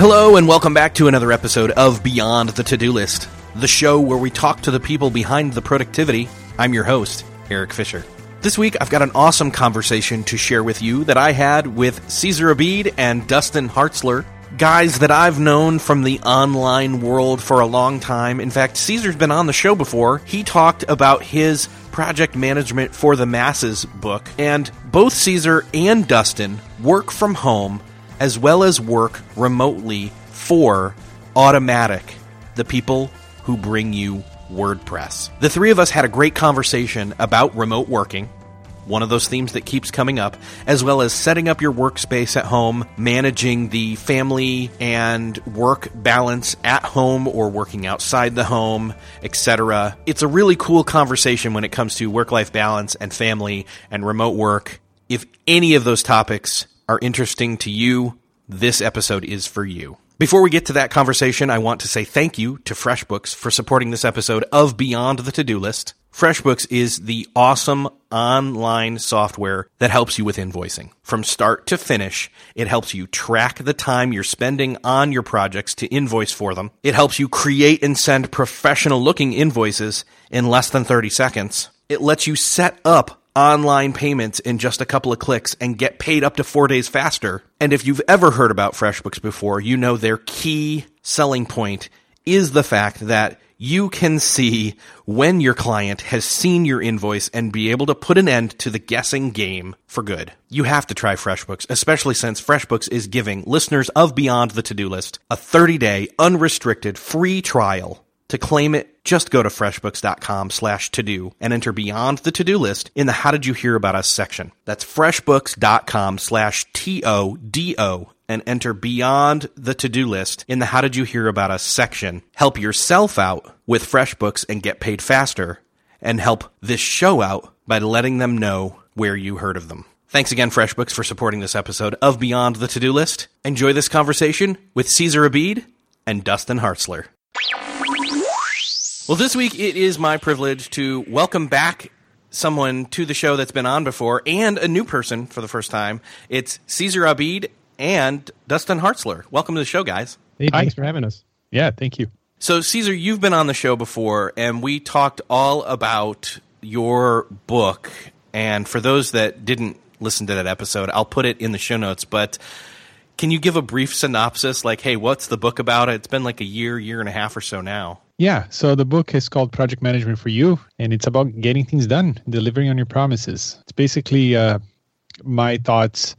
Hello, and welcome back to another episode of Beyond the To Do List, the show where we talk to the people behind the productivity. I'm your host, Eric Fisher. This week, I've got an awesome conversation to share with you that I had with Cesar Abeid and Dustin Hartzler, guys that I've known from the online world for a long time. In fact, Cesar's been on the show before. He talked about his Project Management for the Masses book, and both Cesar and Dustin work from home as well as work remotely for Automattic, the people who bring you WordPress. The three of us had a great conversation about remote working, one of those themes that keeps coming up, as well as setting up your workspace at home, managing the family and work balance at home or working outside the home, etc. It's a really cool conversation when it comes to work life balance and family and remote work. If any of those topics are interesting to you, this episode is for you. Before we get to that conversation, I want to say thank you to FreshBooks for supporting this episode of Beyond the To-Do List. FreshBooks is the awesome online software that helps you with invoicing. From start to finish, it helps you track the time you're spending on your projects to invoice for them. It helps you create and send professional looking invoices in less than 30 seconds. It lets you set up online payments in just a couple of clicks and get paid up to four days faster. And if you've ever heard about FreshBooks before, you know their key selling point is the fact that you can see when your client has seen your invoice and be able to put an end to the guessing game for good. You have to try FreshBooks, especially since FreshBooks is giving listeners of Beyond the To-Do List a 30-day unrestricted free trial to claim it, just go to freshbooks.com slash to do and enter beyond the to do list in the How Did You Hear About Us section. That's freshbooks.com slash T O D O and enter beyond the to do list in the How Did You Hear About Us section. Help yourself out with FreshBooks and get paid faster, and help this show out by letting them know where you heard of them. Thanks again, FreshBooks, for supporting this episode of Beyond the To Do List. Enjoy this conversation with Cesar Abeid and Dustin Hartzler. Well, this week it is my privilege to welcome back someone to the show that's been on before and a new person for the first time. It's Cesar Abeid and Dustin Hartzler. Welcome to the show, guys. Hey, thanks Hi. for having us. Yeah, thank you. So, Cesar, you've been on the show before, and we talked all about your book. And for those that didn't listen to that episode, I'll put it in the show notes. But can you give a brief synopsis? Like, hey, what's the book about? It's been like a year, year and a half or so now. Yeah, so the book is called Project Management for You, and it's about getting things done, delivering on your promises. It's basically uh, my thoughts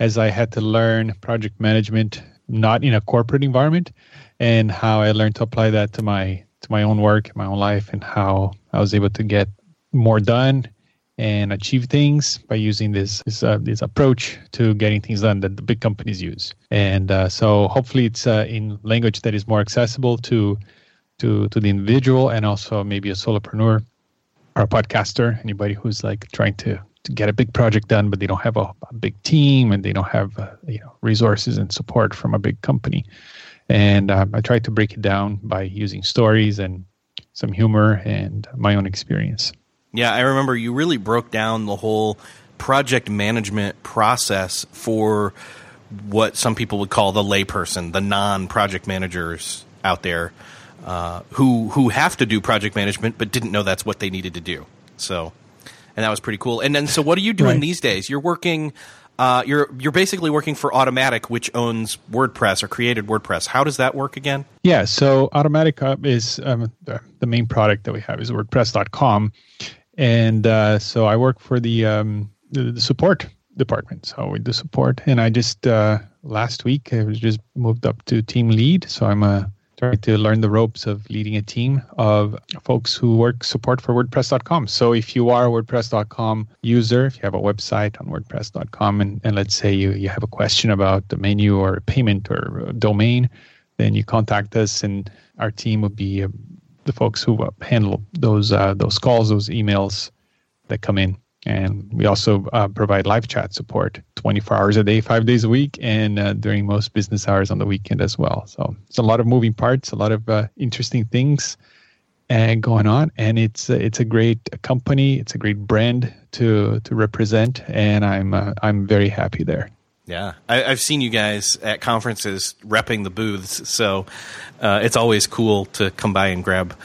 as I had to learn project management not in a corporate environment, and how I learned to apply that to my to my own work, my own life, and how I was able to get more done and achieve things by using this this, uh, this approach to getting things done that the big companies use. And uh, so hopefully it's uh, in language that is more accessible to to to the individual and also maybe a solopreneur or a podcaster, anybody who's like trying to to get a big project done, but they don't have a, a big team and they don't have uh, you know resources and support from a big company. And um, I try to break it down by using stories and some humor and my own experience. Yeah, I remember you really broke down the whole project management process for what some people would call the layperson, the non-project managers out there uh, who who have to do project management but didn't know that's what they needed to do. So, and that was pretty cool. And then, so what are you doing right. these days? You're working. Uh, you're you're basically working for Automattic, which owns WordPress or created WordPress. How does that work again? Yeah, so Automattic uh, is um, the main product that we have is WordPress.com, and uh, so I work for the, um, the, the support department. So we do support. And I just uh, last week I was just moved up to team lead. So I'm a trying to learn the ropes of leading a team of folks who work support for WordPress.com. So if you are a WordPress.com user, if you have a website on WordPress.com, and, and let's say you, you have a question about the menu or payment or domain, then you contact us, and our team would be uh, the folks who handle those uh, those calls, those emails that come in. And we also uh, provide live chat support 24 hours a day, five days a week, and uh, during most business hours on the weekend as well. So it's a lot of moving parts, a lot of uh, interesting things uh, going on, and it's uh, it's a great company, it's a great brand to to represent, and I'm uh, I'm very happy there. Yeah, I, have seen you guys at conferences repping the booths, so it's always cool to come by and grab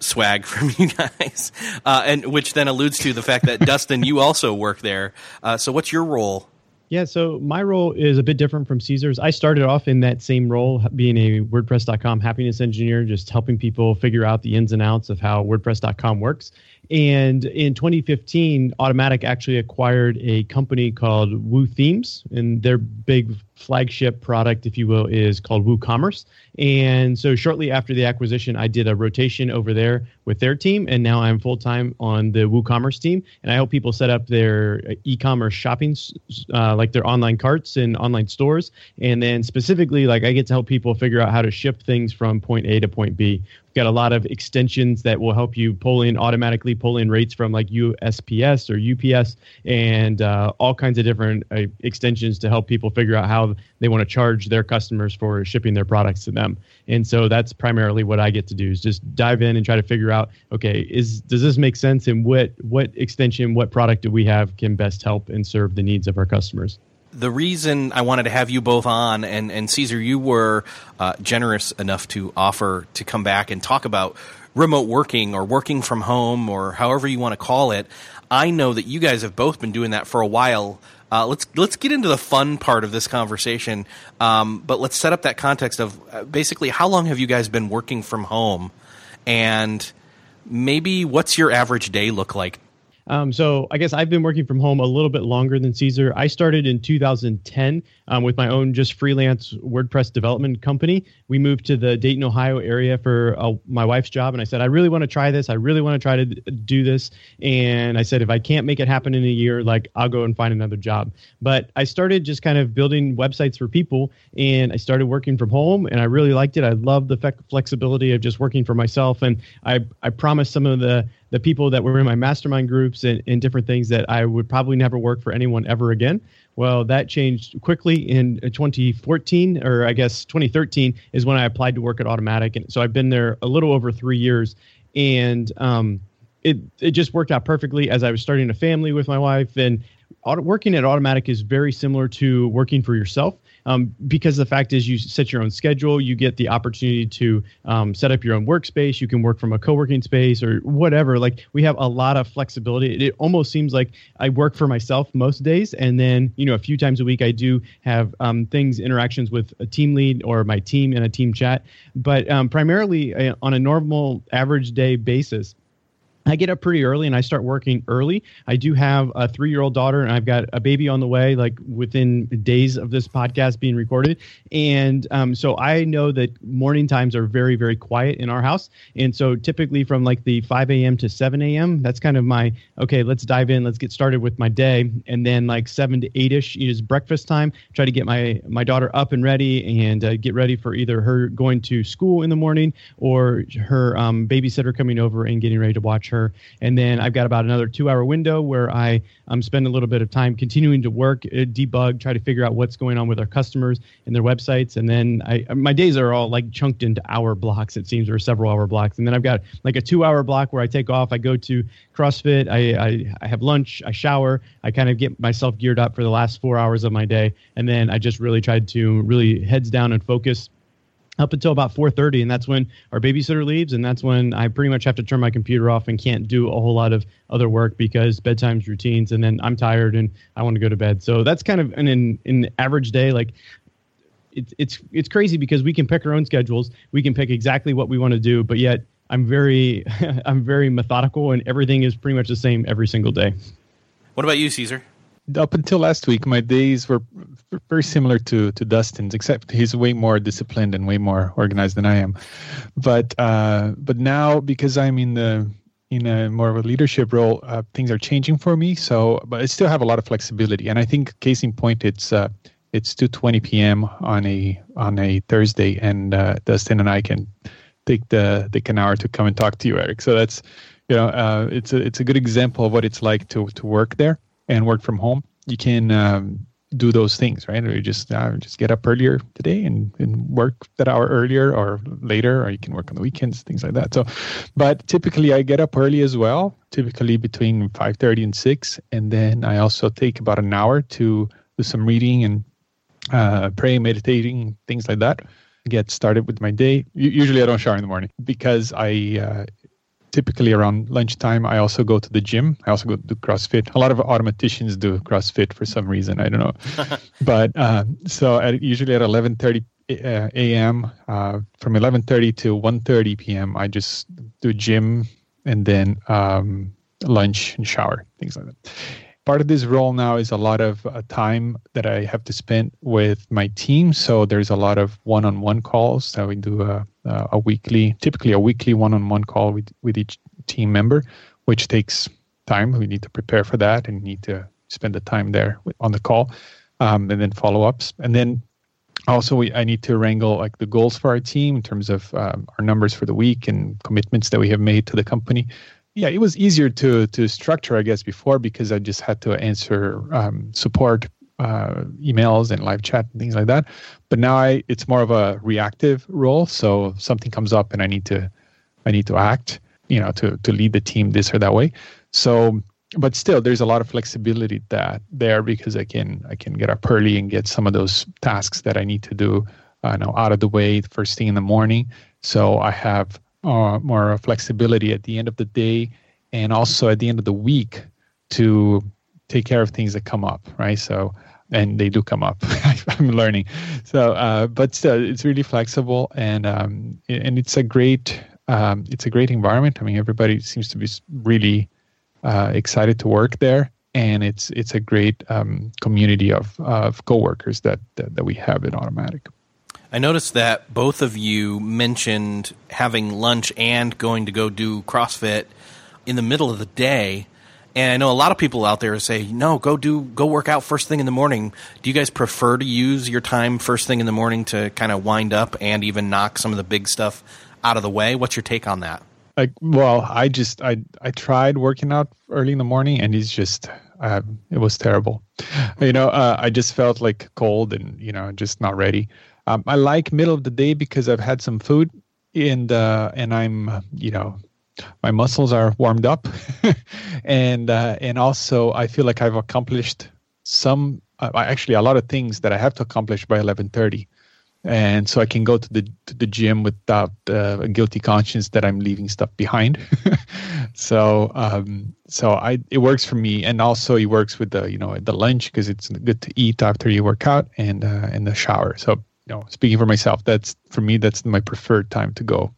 swag from you guys, uh, and which then alludes to the fact that Dustin, you also work there. Uh, so, what's your role? Yeah, so my role is a bit different from Cesar's. I started off in that same role, being a WordPress.com happiness engineer, just helping people figure out the ins and outs of how WordPress.com works. And in 2015, Automattic actually acquired a company called WooThemes, and their big flagship product, if you will, is called WooCommerce. And so shortly after the acquisition, I did a rotation over there with their team, and now I'm full time on the WooCommerce team. And I help people set up their e-commerce shopping, uh, like their online carts and online stores. And then specifically, like I get to help people figure out how to ship things from point A to point B We've got a lot of extensions that will help you pull in automatically pull in rates from like USPS or UPS and uh, all kinds of different uh, extensions to help people figure out how they want to charge their customers for shipping their products to them. And so that's primarily what I get to do is just dive in and try to figure out okay is does this make sense and what what extension what product do we have can best help and serve the needs of our customers the reason I wanted to have you both on, and, and Cesar, you were uh, generous enough to offer to come back and talk about remote working or working from home or however you want to call it. I know that you guys have both been doing that for a while. Uh, let's let's get into the fun part of this conversation, um, but let's set up that context of uh, basically how long have you guys been working from home, and maybe what's your average day look like um, so I guess I've been working from home a little bit longer than Cesar. I started in 2010 um, with my own just freelance WordPress development company. We moved to the Dayton, Ohio area for uh, my wife's job, and I said I really want to try this. I really want to try to do this. And I said if I can't make it happen in a year, like I'll go and find another job. But I started just kind of building websites for people, and I started working from home, and I really liked it. I love the fe- flexibility of just working for myself, and I I promised some of the the people that were in my mastermind groups and, and different things that I would probably never work for anyone ever again. Well, that changed quickly in 2014, or I guess 2013 is when I applied to work at Automattic. and so I've been there a little over three years, and um, it it just worked out perfectly as I was starting a family with my wife, and working at Automattic is very similar to working for yourself um, because the fact is you set your own schedule you get the opportunity to um, set up your own workspace you can work from a co-working space or whatever like we have a lot of flexibility. It, it almost seems like i work for myself most days and then you know a few times a week i do have um, things interactions with a team lead or my team in a team chat. But um, primarily uh, on a normal average day basis I get up pretty early and I start working early. I do have a three year old daughter and I've got a baby on the way, like within days of this podcast being recorded. And um, so I know that morning times are very, very quiet in our house. And so typically from like the 5 a.m. to 7 a.m., that's kind of my, okay, let's dive in, let's get started with my day. And then like 7 to 8 ish is breakfast time. Try to get my, my daughter up and ready and uh, get ready for either her going to school in the morning or her um, babysitter coming over and getting ready to watch her And then I've got about another two hour window where I um, spend a little bit of time continuing to work, uh, debug, try to figure out what's going on with our customers and their websites. And then I, my days are all like chunked into hour blocks, it seems, or several hour blocks. And then I've got like a two hour block where I take off, I go to CrossFit, I, I, I have lunch, I shower, I kind of get myself geared up for the last four hours of my day. And then I just really tried to really heads down and focus up until about 4.30 and that's when our babysitter leaves and that's when i pretty much have to turn my computer off and can't do a whole lot of other work because bedtime's routines and then i'm tired and i want to go to bed. So that's kind of an, an, average day like it's it's it's crazy because we can pick our own schedules we can pick exactly what we want to do but yet i'm very i'm very methodical and everything is pretty much the same every single day. What about you cesar up until last week, my days were very similar to to Dustin's, except he's way more disciplined and way more organized than I am. But uh, but now because I'm in the in a more of a leadership role, uh, things are changing for me. So, but I still have a lot of flexibility, and I think case in point, it's uh, it's 2:20 p.m. on a on a Thursday, and uh, Dustin and I can take the take an hour to come and talk to you, Eric. So that's you know uh, it's a it's a good example of what it's like to to work there and work from home. You can um, do those things, right? Or you just uh, just get up earlier today and, and work that hour earlier or later, or you can work on the weekends, things like that. So, but typically I get up early as well, typically between five thirty and six, and then I also take about an hour to do some reading and uh, praying, meditating, things like that. Get started with my day. Usually I don't shower in the morning because I uh, typically around lunchtime i also go to the gym. I also go to crossfit. A lot of automatticians do crossfit for some reason i don't know. But uh, so at, usually at 11.30 uh, a.m uh, from 11.30 to 1.30 p.m i just do gym and then um, lunch and shower things like that. Part of this role now is a lot of uh, time that I have to spend with my team. So there's a lot of one-on-one calls that we do a, a weekly, typically a weekly one-on-one call with with each team member, which takes time. We need to prepare for that and need to spend the time there on the call, um, and then follow-ups, and then also we, I need to wrangle like the goals for our team in terms of um, our numbers for the week and commitments that we have made to the company yeah, it was easier to to structure, I guess, before because I just had to answer um, support uh, emails and live chat and things like that. But now I, it's more of a reactive role. So something comes up and I need to, I need to act, you know, to to lead the team this or that way. So, but still, there's a lot of flexibility that there because I can I can get up early and get some of those tasks that I need to do, uh, know, out of the way first thing in the morning. So I have uh, more flexibility at the end of the day and also at the end of the week to take care of things that come up, right? So, and they do come up. I'm learning. So, uh, but still, it's really flexible and um, and it's a great um, it's a great environment. I mean, everybody seems to be really uh, excited to work there, and it's it's a great um, community of of coworkers that, that that we have in Automattic. I noticed that both of you mentioned having lunch and going to go do CrossFit in the middle of the day. And I know a lot of people out there say, no, go do, go work out first thing in the morning. Do you guys prefer to use your time first thing in the morning to kind of wind up and even knock some of the big stuff out of the way? What's your take on that? Like, well, I just, I, I tried working out early in the morning and it's just, uh, it was terrible. You know, uh, I just felt like cold and, you know, just not ready. Um, I like middle of the day because I've had some food and uh, and I'm you know my muscles are warmed up and uh, and also I feel like I've accomplished some uh, actually a lot of things that I have to accomplish by 11:30 and so I can go to the to the gym without uh, a guilty conscience that I'm leaving stuff behind. so um, so I it works for me, and also it works with the you know the lunch because it's good to eat after you work out and uh, and the shower. So you know, speaking for myself, that's for me, that's my preferred time to go.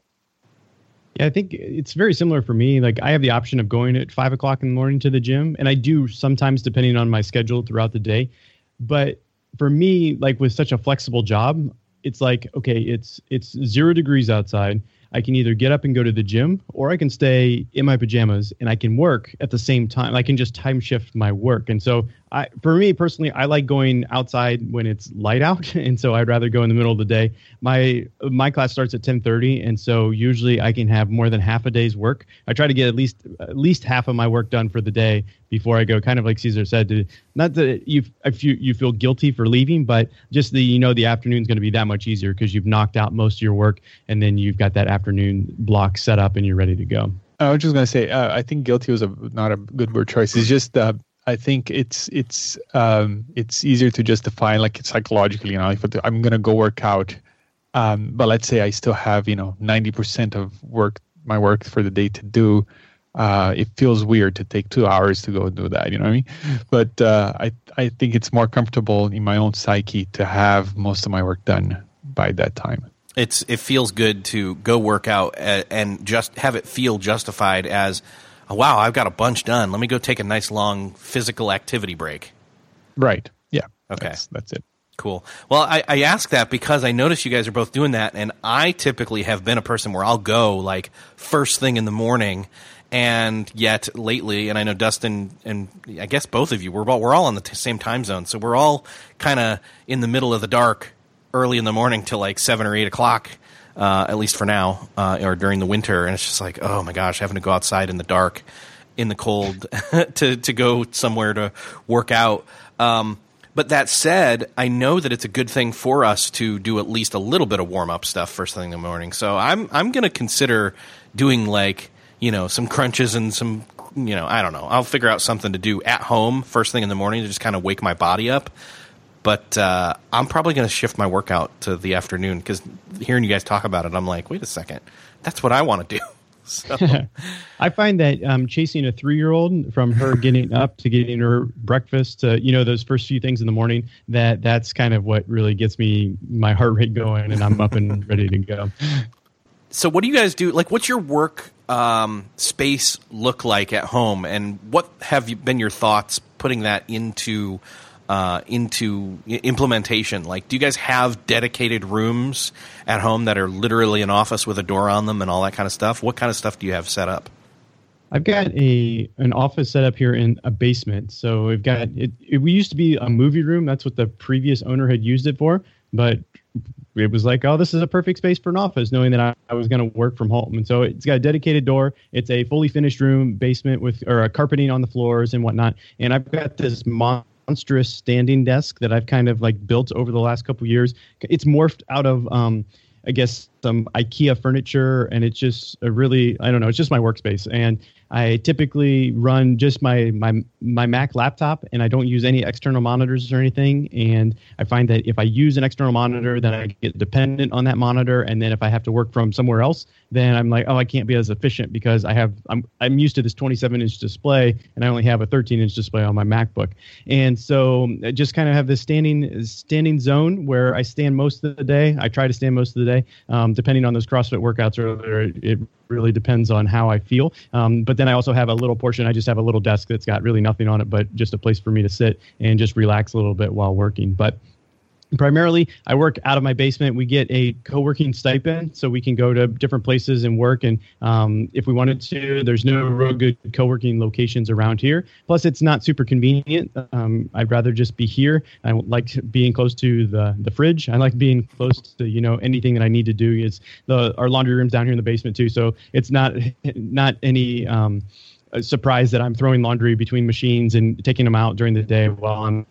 Yeah, I think it's very similar for me. Like I have the option of going at five o'clock in the morning to the gym, and I do sometimes depending on my schedule throughout the day. But for me, like with such a flexible job, it's like okay, it's it's zero degrees outside. I can either get up and go to the gym or I can stay in my pajamas and I can work at the same time. I can just time shift my work. And so I, for me personally, I like going outside when it's light out, and so I'd rather go in the middle of the day. My my class starts at ten thirty, and so usually I can have more than half a day's work. I try to get at least at least half of my work done for the day before I go. Kind of like Cesar said, to not that you if you you feel guilty for leaving, but just the you know the afternoon's going to be that much easier because you've knocked out most of your work, and then you've got that afternoon block set up and you're ready to go. I was just going to say, uh, I think guilty was a not a good word choice. It's just uh, I think it's it's um, it's easier to just define like psychologically. You know, if I'm gonna go work out, um, but let's say I still have you know 90% of work my work for the day to do. Uh, it feels weird to take two hours to go do that. You know what I mean? But uh, I I think it's more comfortable in my own psyche to have most of my work done by that time. It's it feels good to go work out and just have it feel justified as oh, wow, I've got a bunch done. Let me go take a nice long physical activity break. Right. Yeah. Okay. That's, that's it. Cool. Well, I, I ask that because I notice you guys are both doing that, and I typically have been a person where I'll go like first thing in the morning, and yet lately, and I know Dustin and I guess both of you, we're all, we're all on the t- same time zone, so we're all kind of in the middle of the dark, early in the morning till like seven or eight o'clock, uh, at least for now, uh, or during the winter, and it's just like, oh my gosh, having to go outside in the dark, in the cold, to to go somewhere to work out. Um, but that said, I know that it's a good thing for us to do at least a little bit of warm up stuff first thing in the morning. So I'm I'm going to consider doing like you know some crunches and some you know I don't know. I'll figure out something to do at home first thing in the morning to just kind of wake my body up. But uh, I'm probably going to shift my workout to the afternoon because hearing you guys talk about it, I'm like, wait a second, that's what I want to do. So. I find that um, chasing a three year old from her getting up to getting her breakfast to, you know, those first few things in the morning, that that's kind of what really gets me my heart rate going and I'm up and ready to go. So, what do you guys do? Like, what's your work um, space look like at home? And what have you been your thoughts putting that into uh, into implementation? Like, do you guys have dedicated rooms at home that are literally an office with a door on them and all that kind of stuff? What kind of stuff do you have set up? I've got a an office set up here in a basement. So we've got it, it. We used to be a movie room. That's what the previous owner had used it for. But it was like, oh, this is a perfect space for an office, knowing that I, I was going to work from home. And so it's got a dedicated door. It's a fully finished room, basement with or a carpeting on the floors and whatnot. And I've got this mon- monstrous standing desk that I've kind of like built over the last couple years. It's morphed out of um, I guess some IKEA furniture, and it's just a really I don't know. It's just my workspace, and I typically run just my my my Mac laptop, and I don't use any external monitors or anything. And I find that if I use an external monitor, then I get dependent on that monitor, and then if I have to work from somewhere else, then I'm like, oh, I can't be as efficient because I have I'm I'm used to this 27 inch display, and I only have a 13 inch display on my MacBook. And so I just kind of have this standing standing zone where I stand most of the day. I try to stand most of the day, um, depending on those CrossFit workouts earlier. It really depends on how I feel. Um, but then I also have a little portion. I just have a little desk that's got really nothing on it, but just a place for me to sit and just relax a little bit while working. But primarily i work out of my basement. We get a co-working stipend so we can go to different places and work. And um, if we wanted to there's no real good co-working locations around here. Plus it's not super convenient. Um, i'd rather just be here. I like being close to the, the fridge. I like being close to you know anything that i need to do. Is the our laundry room's down here in the basement too so it's not not any um, surprise that i'm throwing laundry between machines and taking them out during the day while i'm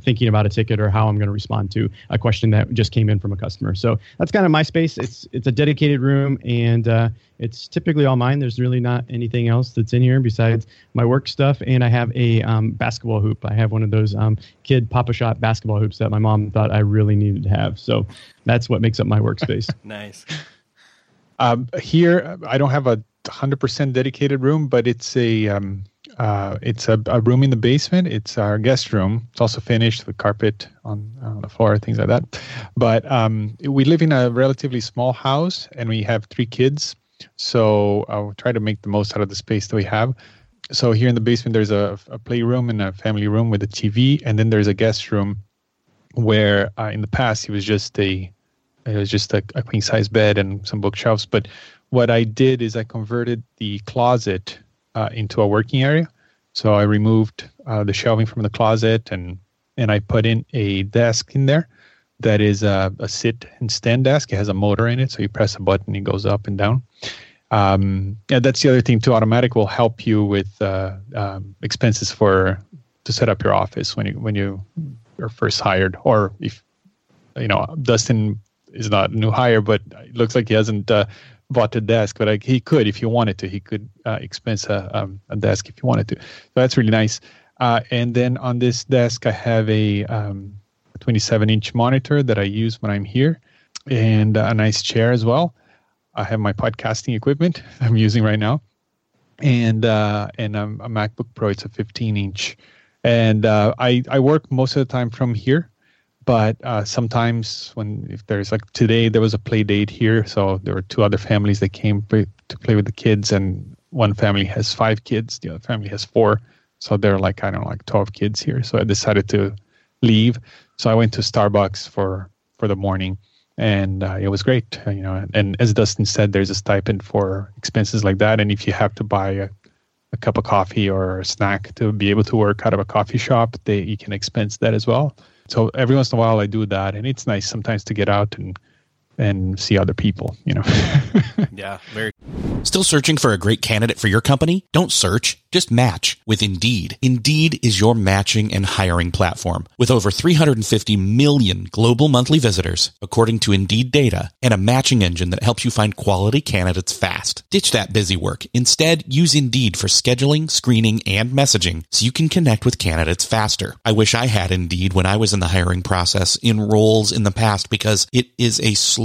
thinking about a ticket or how I'm going to respond to a question that just came in from a customer. So that's kind of my space. It's it's a dedicated room and uh, it's typically all mine. There's really not anything else that's in here besides my work stuff. And I have a um, basketball hoop. I have one of those um, kid Pop-A-Shot basketball hoops that my mom thought I really needed to have. So that's what makes up my workspace. nice. Um, here, I don't have a 100% dedicated room, but it's a um, uh, it's a, a, room in the basement. It's our guest room. It's also finished with carpet on, on the floor, things like that. But um, we live in a relatively small house, and we have three kids. So I'll try to make the most out of the space that we have. So here in the basement, there's a, a playroom and a family room with a TV, and then there's a guest room where uh, in the past it was just a it was just a, a queen size bed and some bookshelves. But what I did is I converted the closet uh, into a working area. So I removed uh, the shelving from the closet and and I put in a desk in there that is a, a, sit and stand desk. It has a motor in it, so you press a button, it goes up and down. Um, yeah, that's the other thing too. Automattic will help you with uh, um, expenses for to set up your office when you when you are first hired, or if you know Dustin is not a new hire, but it looks like he hasn't uh, bought a desk, but he could if he wanted to. He could uh, expense a, um, a desk if he wanted to. So that's really nice. Uh, and then on this desk, I have a um, 27 inch monitor that I use when I'm here, and a nice chair as well. I have my podcasting equipment I'm using right now, and uh, and um, a MacBook Pro. It's a 15 inch, and uh, I I work most of the time from here but uh, sometimes when if there's like today there was a play date here so there were two other families that came to play with the kids and one family has five kids the other family has four so there are like i don't know like 12 kids here so i decided to leave. So I went to Starbucks for for the morning, and uh, it was great. You know, and as Dustin said, there's a stipend for expenses like that. And if you have to buy a, a cup of coffee or a snack to be able to work out of a coffee shop, they you can expense that as well. So every once in a while, I do that, and it's nice sometimes to get out and and see other people. You know. yeah, very. Still searching for a great candidate for your company? Don't search, just match with Indeed. Indeed is your matching and hiring platform with over 350 million global monthly visitors, according to Indeed data, and a matching engine that helps you find quality candidates fast. Ditch that busy work. Instead, use Indeed for scheduling, screening, and messaging so you can connect with candidates faster. I wish I had Indeed when I was in the hiring process in roles in the past because it is a slow,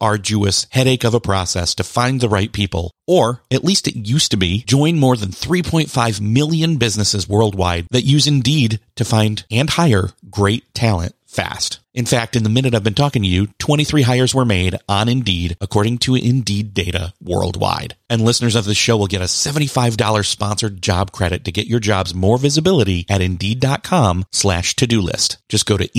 arduous headache of a process to find the right people or at least it used to be, join more than 3.5 million businesses worldwide that use Indeed to find and hire great talent fast. In fact, in the minute I've been talking to you, 23 hires were made on Indeed, according to Indeed data worldwide. And listeners of the show will get a $75 sponsored job credit to get your jobs more visibility at Indeed.com slash to-do list. Just go to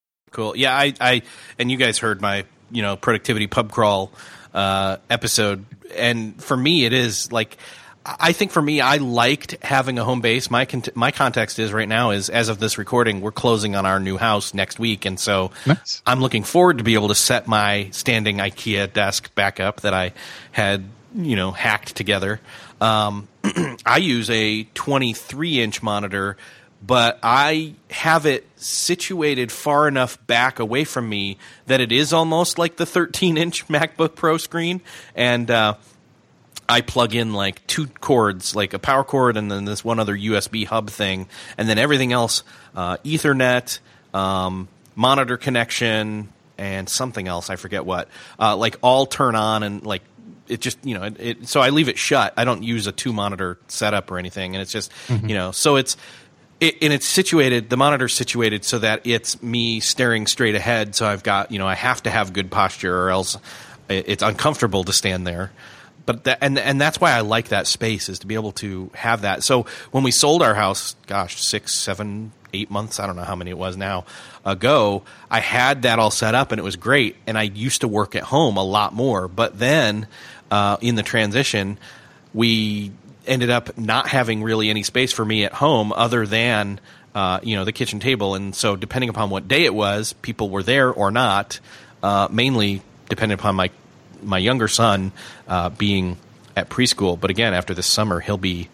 Cool. Yeah, I, I, and you guys heard my, you know, productivity pub crawl uh, episode, and for me, it is like. I think for me, I liked having a home base. My con- my context is right now is as of this recording, we're closing on our new house next week, and so nice. I'm looking forward to be able to set my standing IKEA desk back up that I had you know hacked together. Um, I use a 23 inch monitor but I have it situated far enough back away from me that it is almost like the 13 inch MacBook Pro screen. And uh, I plug in like two cords, like a power cord and then this one other USB hub thing. And then everything else uh, Ethernet, um, monitor connection, and something else. I forget what. Uh, like all turn on and like it just you know it, it, so I leave it shut. I don't use a two monitor setup or anything, and it's just mm-hmm. you know so it's it, and it's situated the monitor's situated so that it's me staring straight ahead so i've got you know i have to have good posture or else it's uncomfortable to stand there but that, and and that's why I like that space is to be able to have that. So when we sold our house, gosh, six, seven, eight months, I don't know how many it was now ago, I had that all set up and it was great. And I used to work at home a lot more. But then uh, in the transition, we ended up not having really any space for me at home other than uh, you know the kitchen table, and so depending upon what day it was, people were there or not. Uh, mainly depending upon my my younger son uh, being at preschool, but again after this summer he'll be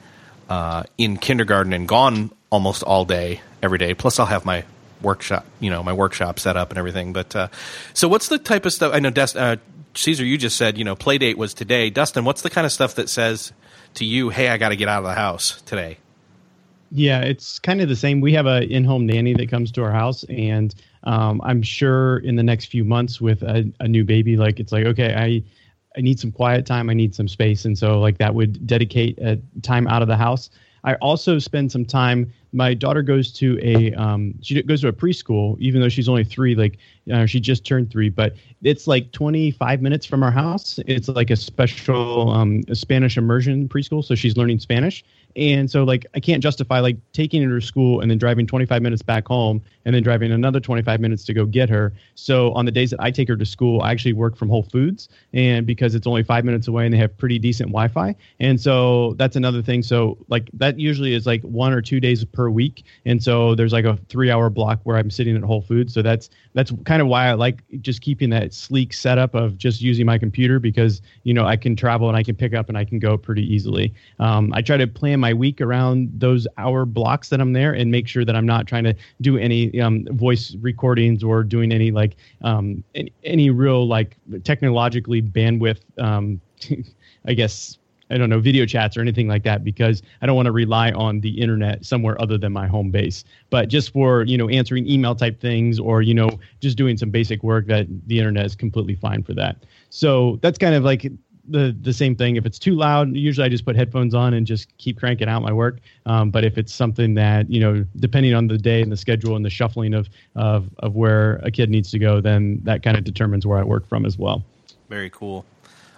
uh, in kindergarten and gone almost all day every day. Plus I'll have my workshop, you know, my workshop set up and everything. But uh, so what's the type of stuff? I know Des- uh, Cesar, you just said you know play date was today. Dustin, what's the kind of stuff that says to you, hey, I got to get out of the house today? Yeah, it's kind of the same. We have a in-home nanny that comes to our house, and um, I'm sure in the next few months with a, a new baby, like it's like okay, I I need some quiet time, I need some space, and so like that would dedicate a time out of the house. I also spend some time. My daughter goes to a um, she goes to a preschool, even though she's only three. Like uh, she just turned three, but it's like 25 minutes from our house. It's like a special um, Spanish immersion preschool, so she's learning Spanish. And so like I can't justify like taking her to school and then driving 25 minutes back home and then driving another 25 minutes to go get her. So on the days that I take her to school, I actually work from Whole Foods and because it's only 5 minutes away and they have pretty decent Wi-Fi. And so that's another thing. So like that usually is like one or two days per week. And so there's like a 3-hour block where I'm sitting at Whole Foods. So that's that's kind of why I like just keeping that sleek setup of just using my computer because, you know, I can travel and I can pick up and I can go pretty easily. Um, I try to plan my my week around those hour blocks that I'm there and make sure that I'm not trying to do any um, voice recordings or doing any like um, any, real like technologically bandwidth, um, I guess. I don't know, video chats or anything like that because I don't want to rely on the internet somewhere other than my home base. But just for, you know, answering email type things or, you know, just doing some basic work that the internet is completely fine for that. So that's kind of like the the same thing. If it's too loud, usually I just put headphones on and just keep cranking out my work. Um, but if it's something that you know, depending on the day and the schedule and the shuffling of of of where a kid needs to go, then that kind of determines where I work from as well. Very cool.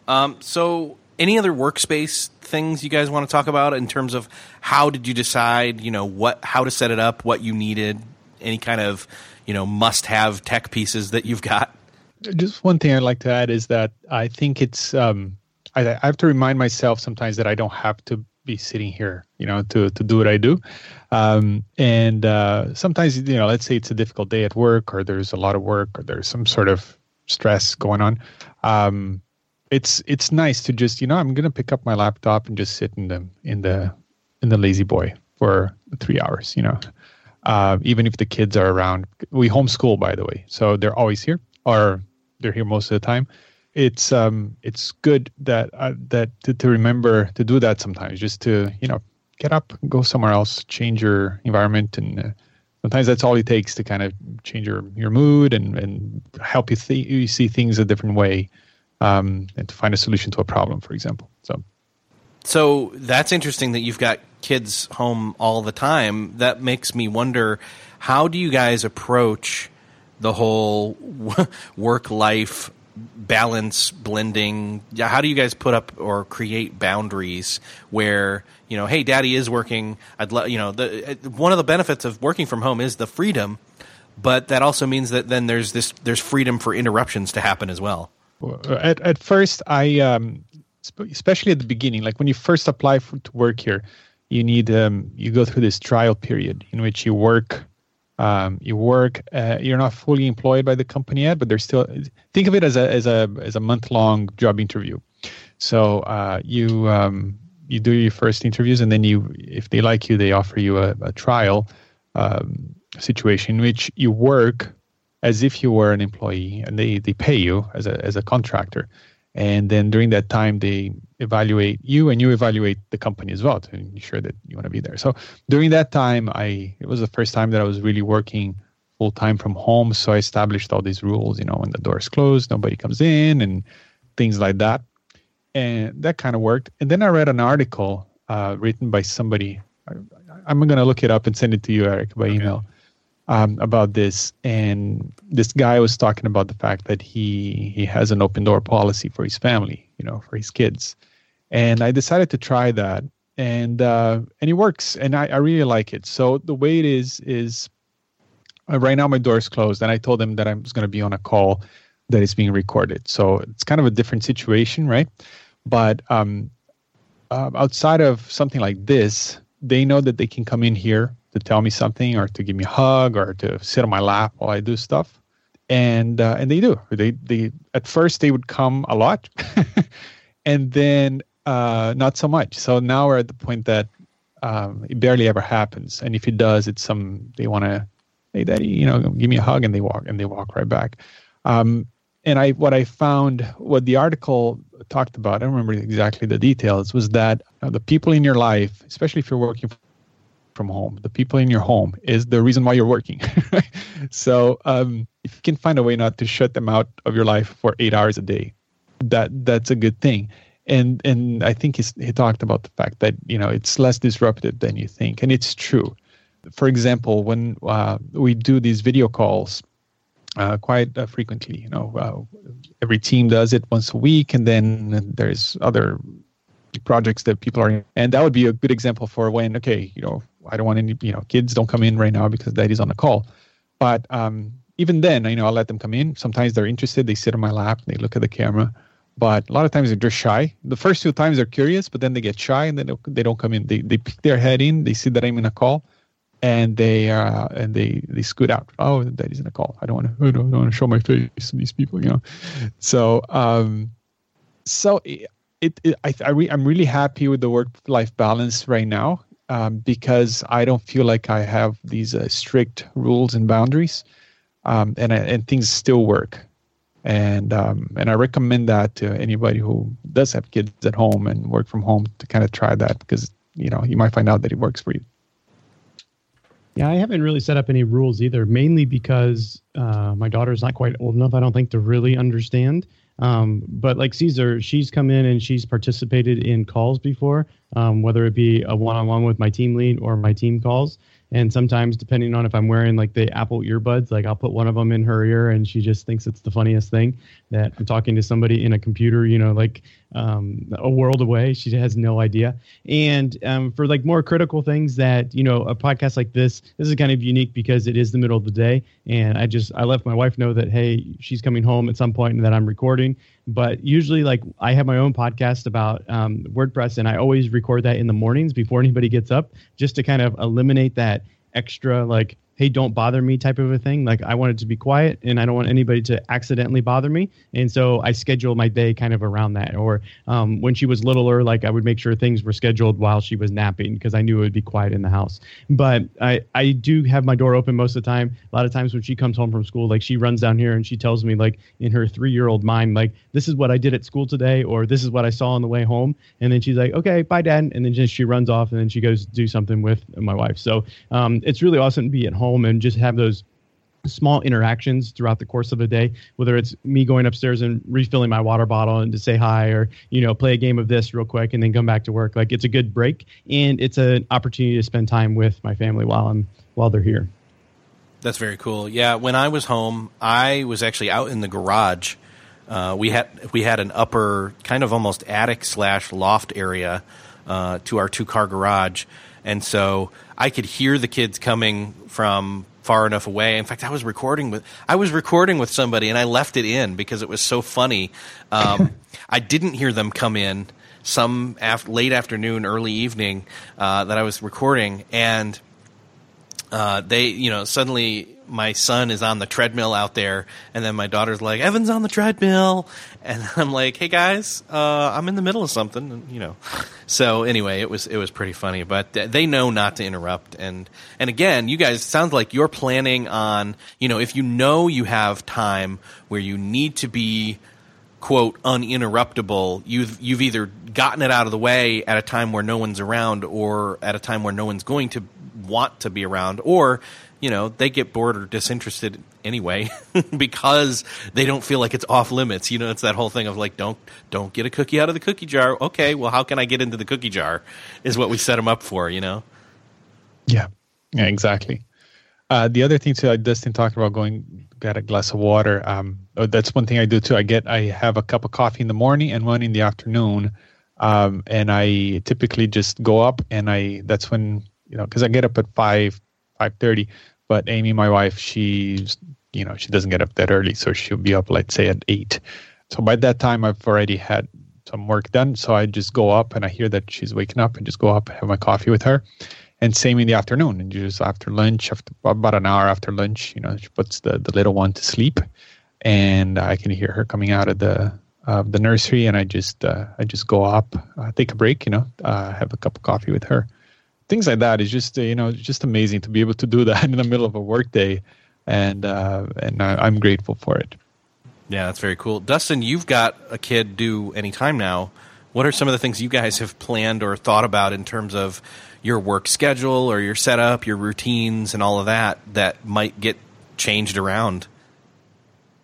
Um, so, any other workspace things you guys want to talk about in terms of how did you decide? You know, what how to set it up, what you needed, any kind of you know must have tech pieces that you've got. Just one thing I'd like to add is that I think it's um, I, I have to remind myself sometimes that I don't have to be sitting here, you know, to to do what I do. Um, and uh, sometimes, you know, let's say it's a difficult day at work, or there's a lot of work, or there's some sort of stress going on. Um, it's it's nice to just, you know, I'm gonna pick up my laptop and just sit in the in the in the lazy boy for three hours. You know, uh, even if the kids are around. We homeschool, by the way, so they're always here, or they're here most of the time it's um it's good that uh, that to, to remember to do that sometimes just to you know get up go somewhere else change your environment and uh, sometimes that's all it takes to kind of change your your mood and and help you, th- you see things a different way um, and to find a solution to a problem for example so. So that's interesting that you've got kids home all the time. That makes me wonder how do you guys approach the whole work life balance blending. How do you guys put up or create boundaries where you know hey daddy is working. I'd love you know the one of the benefits of working from home is the freedom but that also means that then there's this there's freedom for interruptions to happen as well. At, at first i um especially at the beginning like when you first apply for, to work here you need um you go through this trial period in which you work um, you work uh, you're not fully employed by the company yet but there's still think of it as a as a as a month long job interview. So uh, you um, you do your first interviews and then you if they like you they offer you a, a trial um, situation in which you work as if you were an employee and they, they pay you as a as a contractor and then during that time they evaluate you and you evaluate the company as well to ensure that you want to be there. So during that time i it was the first time that i was really working full time from home. So i established all these rules you know when the door is closed nobody comes in and things like that. And that kind of worked. And then i read an article uh, written by somebody. I, am going to look it up and send it to you eric by okay. email um, about this, and this guy was talking about the fact that he he has an open door policy for his family, you know, for his kids, and I decided to try that, and uh, and it works, and I, I really like it. So the way it is is uh, right now my door is closed, and I told them that I was going to be on a call that is being recorded. So it's kind of a different situation, right? But um, uh, outside of something like this, they know that they can come in here to tell me something or to give me a hug or to sit on my lap while I do stuff. And uh, and they do. They they at first they would come a lot, and then uh, not so much. So now we're at the point that um, it barely ever happens. And if it does, it's some they want to, hey daddy, you know, give me a hug, and they walk and they walk right back. Um, and I what I found what the article talked about. I don't remember exactly the details. Was that the people in your life, especially if you're working from home, the people in your home is the reason why you're working. so um, if you can find a way not to shut them out of your life for eight hours a day, that that's a good thing. And and I think he talked about the fact that you know it's less disruptive than you think, and it's true. For example, when uh, we do these video calls, uh, quite uh, frequently. You know, uh, every team does it once a week, and then there's other projects that people are in. And that would be a good example for when, okay, you know, I don't want any, you know, kids don't come in right now because daddy's on the call. But um, even then, you know, I'll let them come in. Sometimes they're interested. They sit on my lap. They look at the camera. But a lot of times they're just shy. The first few times they're curious, but then they get shy and then they don't come in. They they pick their head in. They see that I'm in a call, and they uh, and they they scoot out. Oh, daddy's in a call. I don't want to. I don't, want to show my face to these people. You know, so um, so it, it I I re, I'm really happy with the work life balance right now um, because I don't feel like I have these uh, strict rules and boundaries, um, and and things still work. And um, and I recommend that to anybody who does have kids at home and work from home to kind of try that because you know you might find out that it works for you. Yeah, I haven't really set up any rules either, mainly because uh, my daughter's not quite old enough, I don't think, to really understand. Um, but like Cesar, she's come in and she's participated in calls before, um, whether it be a one on one with my team lead or my team calls. And sometimes, depending on if I'm wearing like the Apple earbuds, like I'll put one of them in her ear and she just thinks it's the funniest thing that I'm talking to somebody in a computer, you know, like um, a world away. She has no idea. And um, for like more critical things that, you know, a podcast like this, this is kind of unique because it is the middle of the day. And I just, I let my wife know that, hey, she's coming home at some point and that I'm recording. But usually, like, I have my own podcast about um, WordPress and I always record that in the mornings before anybody gets up just to kind of eliminate that extra, like, hey, don't bother me type of a thing. Like I want it to be quiet and I don't want anybody to accidentally bother me. And so I schedule my day kind of around that. Or um, when she was littler, like I would make sure things were scheduled while she was napping because I knew it would be quiet in the house. But I, I do have my door open most of the time. A lot of times when she comes home from school, like she runs down here and she tells me like in her three year old mind, like this is what I did at school today, or this is what I saw on the way home. And then she's like, okay, bye dad. And then just she runs off and then she goes do something with my wife. So um, it's really awesome to be at home home and just have those small interactions throughout the course of the day whether it's me going upstairs and refilling my water bottle and to say hi or you know play a game of this real quick and then come back to work. Like it's a good break and it's an opportunity to spend time with my family while i'm while they're here. That's very cool. Yeah when i was home i was actually out in the garage. Uh, we had we had an upper kind of almost attic slash loft area uh, to our two car garage and so I could hear the kids coming from far enough away. In fact, I was recording with I was recording with somebody, and I left it in because it was so funny. Um, I didn't hear them come in some af- late afternoon, early evening uh, that I was recording, and uh, they, you know, suddenly my son is on the treadmill out there, and then my daughter's like, "Evan's on the treadmill," and I'm like, "Hey guys, uh, I'm in the middle of something," and, you know. So anyway, it was it was pretty funny, but they know not to interrupt, and and again, you guys sounds like you're planning on, you know, if you know you have time where you need to be quote uninterruptible you've you've either gotten it out of the way at a time where no one's around or at a time where no one's going to want to be around or you know they get bored or disinterested anyway because they don't feel like it's off limits. You know it's that whole thing of like don't don't get a cookie out of the cookie jar. Okay well how can i get into the cookie jar? Is what we set them up for you know? Yeah. Yeah exactly. Uh, the other thing too dustin talked about going get a glass of water um, oh, that's one thing i do too. I get i have a cup of coffee in the morning and one in the afternoon um, and i typically just go up and i that's when you know because i get up at 5 5.30 but amy my wife she's you know she doesn't get up that early so she'll be up let's say at 8 so by that time i've already had some work done so i just go up and i hear that she's waking up and just go up and have my coffee with her. And same in the afternoon and just after lunch after about an hour after lunch you know she puts the, the little one to sleep and i can hear her coming out of the uh, the nursery and i just uh, i just go up uh, take a break you know uh, have a cup of coffee with her things like that is just uh, you know just amazing to be able to do that in the middle of a workday, and uh, and I, am grateful for it. Yeah, that's very cool. Dustin, you've got a kid due anytime now. What are some of the things you guys have planned or thought about in terms of your work schedule or your setup, your routines, and all of that that might get changed around?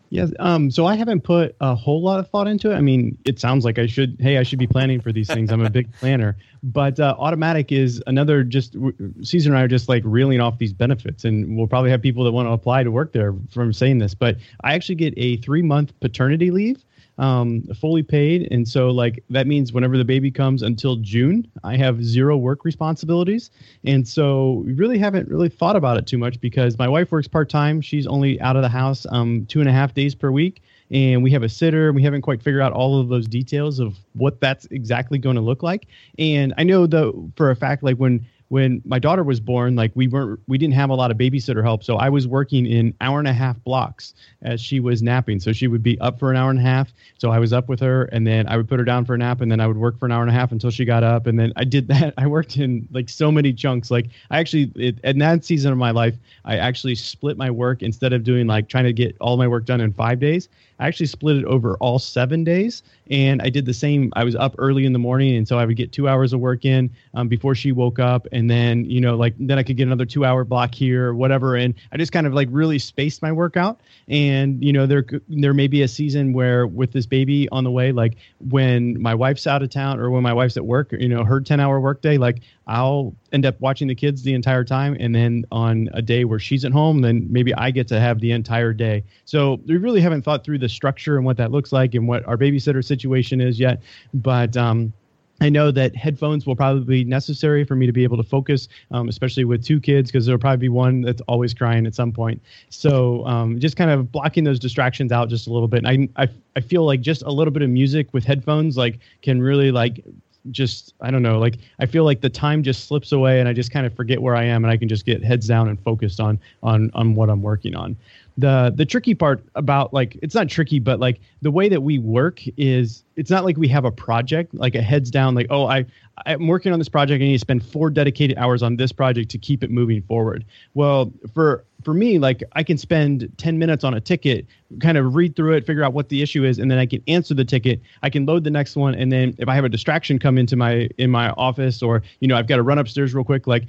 Yeah. Um, so I haven't put a whole lot of thought into it. I mean, it sounds like I should, hey, I should be planning for these things. I'm a big planner. But uh, Automattic is another just, Cesar and I are just like reeling off these benefits. And we'll probably have people that want to apply to work there from saying this. But I actually get a three month paternity leave um, fully paid. And so, like, that means whenever the baby comes until June, I have zero work responsibilities. And so, we really haven't really thought about it too much because my wife works part time. She's only out of the house um, two and a half days per week. And we have a sitter. We haven't quite figured out all of those details of what that's exactly going to look like. And I know, though, for a fact, like when when my daughter was born, like we weren't, we didn't have a lot of babysitter help. So I was working in hour and a half blocks as she was napping. So she would be up for an hour and a half. So I was up with her and then I would put her down for a nap and then I would work for an hour and a half until she got up. And then I did that. I worked in like so many chunks. Like I actually, it, in that season of my life, I actually split my work instead of doing like trying to get all my work done in five days. I actually split it over all seven days, and I did the same. I was up early in the morning, and so I would get two hours of work in um, before she woke up, and then you know, like then I could get another two hour block here or whatever, and I just kind of like really spaced my workout. And you know, there there may be a season where with this baby on the way, like when my wife's out of town or when my wife's at work, you know, her ten hour workday, like I'll end up watching the kids the entire time. And then on a day where she's at home, then maybe I get to have the entire day. So we really haven't thought through the structure and what that looks like and what our babysitter situation is yet. But, um, I know that headphones will probably be necessary for me to be able to focus, um, especially with two kids, because there'll probably be one that's always crying at some point. So um, just kind of blocking those distractions out just a little bit. I, I I feel like just a little bit of music with headphones like can really like just I don't know, like I feel like the time just slips away and I just kind of forget where I am and I can just get heads down and focused on on on what I'm working on. The the tricky part about like it's not tricky, but like the way that we work is it's not like we have a project like a heads down like oh I I'm working on this project. I need to spend four dedicated hours on this project to keep it moving forward. Well, for for me, like I can spend 10 minutes on a ticket, kind of read through it, figure out what the issue is, and then I can answer the ticket. I can load the next one, and then if I have a distraction come into my in my office, or you know I've got to run upstairs real quick, like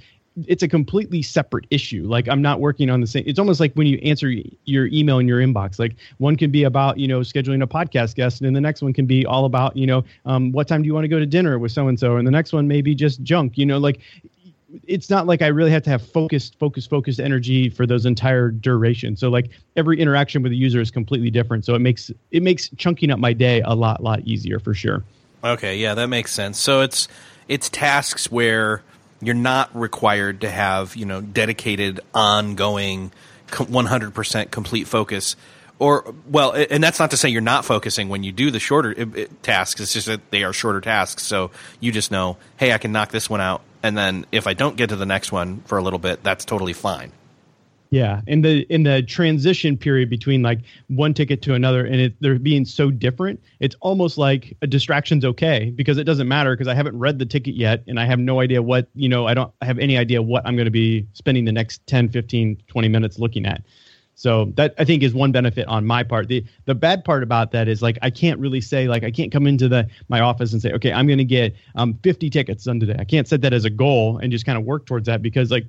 it's a completely separate issue. Like I'm not working on the same. It's almost like when you answer your email in your inbox. Like one can be about you know scheduling a podcast guest, and then the next one can be all about you know um, what time do you want to go to dinner with so and so, and the next one may be just junk. You know, like it's not like I really have to have focused, focused, focused energy for those entire duration. So like every interaction with the user is completely different. So it makes it makes chunking up my day a lot, lot easier for sure. Okay, yeah, that makes sense. So it's it's tasks where you're not required to have you know dedicated ongoing 100% complete focus. Or well and that's not to say you're not focusing when you do the shorter tasks. It's just that they are shorter tasks. So you just know hey i can knock this one out. And then if i don't get to the next one for a little bit that's totally fine yeah, in the in the transition period between like one ticket to another, and it, they're being so different, it's almost like a distraction's okay because it doesn't matter because I haven't read the ticket yet, and I have no idea what you know. I don't have any idea what I'm going to be spending the next 10, 15, 20 minutes looking at. So that I think is one benefit on my part. The the bad part about that is like I can't really say like I can't come into the my office and say okay I'm going to get um 50 tickets done today. I can't set that as a goal and just kind of work towards that because like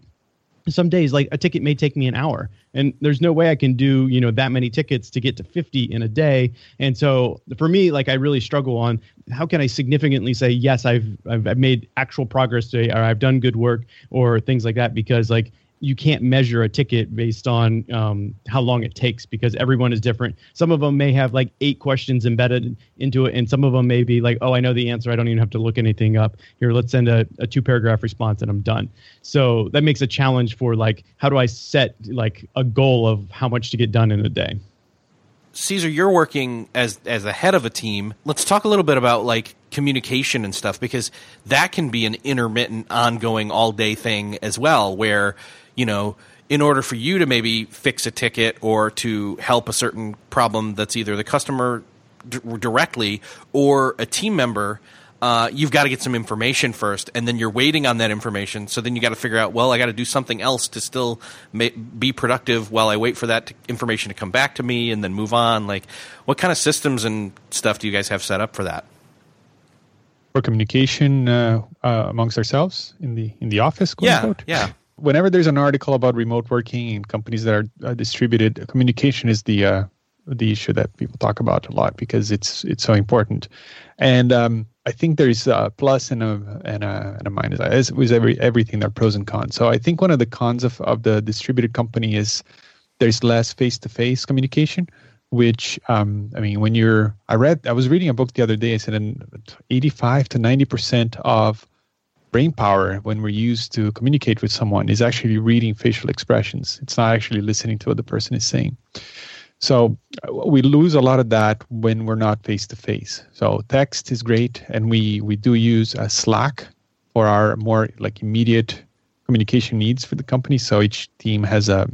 some days like a ticket may take me an hour. And there's no way i can do you know that many tickets to get to 50 in a day. And so for me like i really struggle on how can i significantly say yes i've i've, I've made actual progress today or i've done good work or things like that. Because like you can't measure a ticket based on um, how long it takes because everyone is different. Some of them may have like eight questions embedded into it, and some of them may be like, "Oh, I know the answer. I don't even have to look anything up. Here, let's send a, a two paragraph response, and I'm done." So that makes a challenge for like, how do I set like a goal of how much to get done in a day? Cesar, you're working as as a head of a team. Let's talk a little bit about like communication and stuff because that can be an intermittent, ongoing, all day thing as well, where you know, in order for you to maybe fix a ticket or to help a certain problem that's either the customer d- directly or a team member, uh, you've got to get some information first, and then you're waiting on that information. So then you got to figure out, well, I got to do something else to still ma- be productive while I wait for that to, information to come back to me, and then move on. Like, what kind of systems and stuff do you guys have set up for that? For communication uh, uh, amongst ourselves in the in the office. yeah, unquote. yeah. Whenever there's an article about remote working and companies that are distributed, communication is the uh, the issue that people talk about a lot because it's it's so important. And um, I think there's a plus and a and a, and a minus. As with every everything, there are pros and cons. So I think one of the cons of, of the distributed company is there's less face-to-face communication. Which um, I mean, when you're, I read, I was reading a book the other day. I said, 85 to 90 percent of brain power when we're used to communicate with someone is actually reading facial expressions. It's not actually listening to what the person is saying. So uh, we lose a lot of that when we're not face to face. So text is great, and we we do use a Slack for our more like immediate communication needs for the company. So each team has a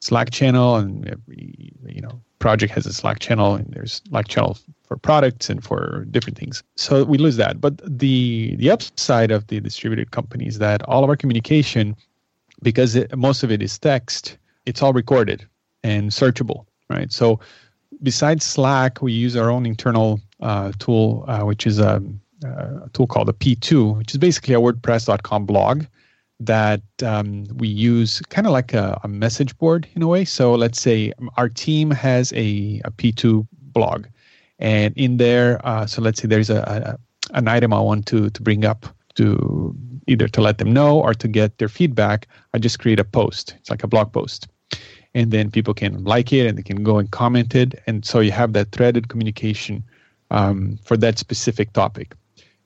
Slack channel, and every you know project has a Slack channel, and there's Slack channel for products and for different things. So we lose that. But the the upside of the distributed company is that all of our communication, because it, most of it is text, it's all recorded and searchable right? So besides Slack, we use our own internal uh, tool, uh, which is a, a, tool called a P2, which is basically a WordPress.com blog that um, we use kind of like a, a, message board in a way. So let's say our team has a a P2 blog, and in there, uh, so let's say there's a, a an item I want to to bring up to either to let them know or to get their feedback. I just create a post. It's like a blog post and then people can like it and they can go and comment it and so you have that threaded communication um, for that specific topic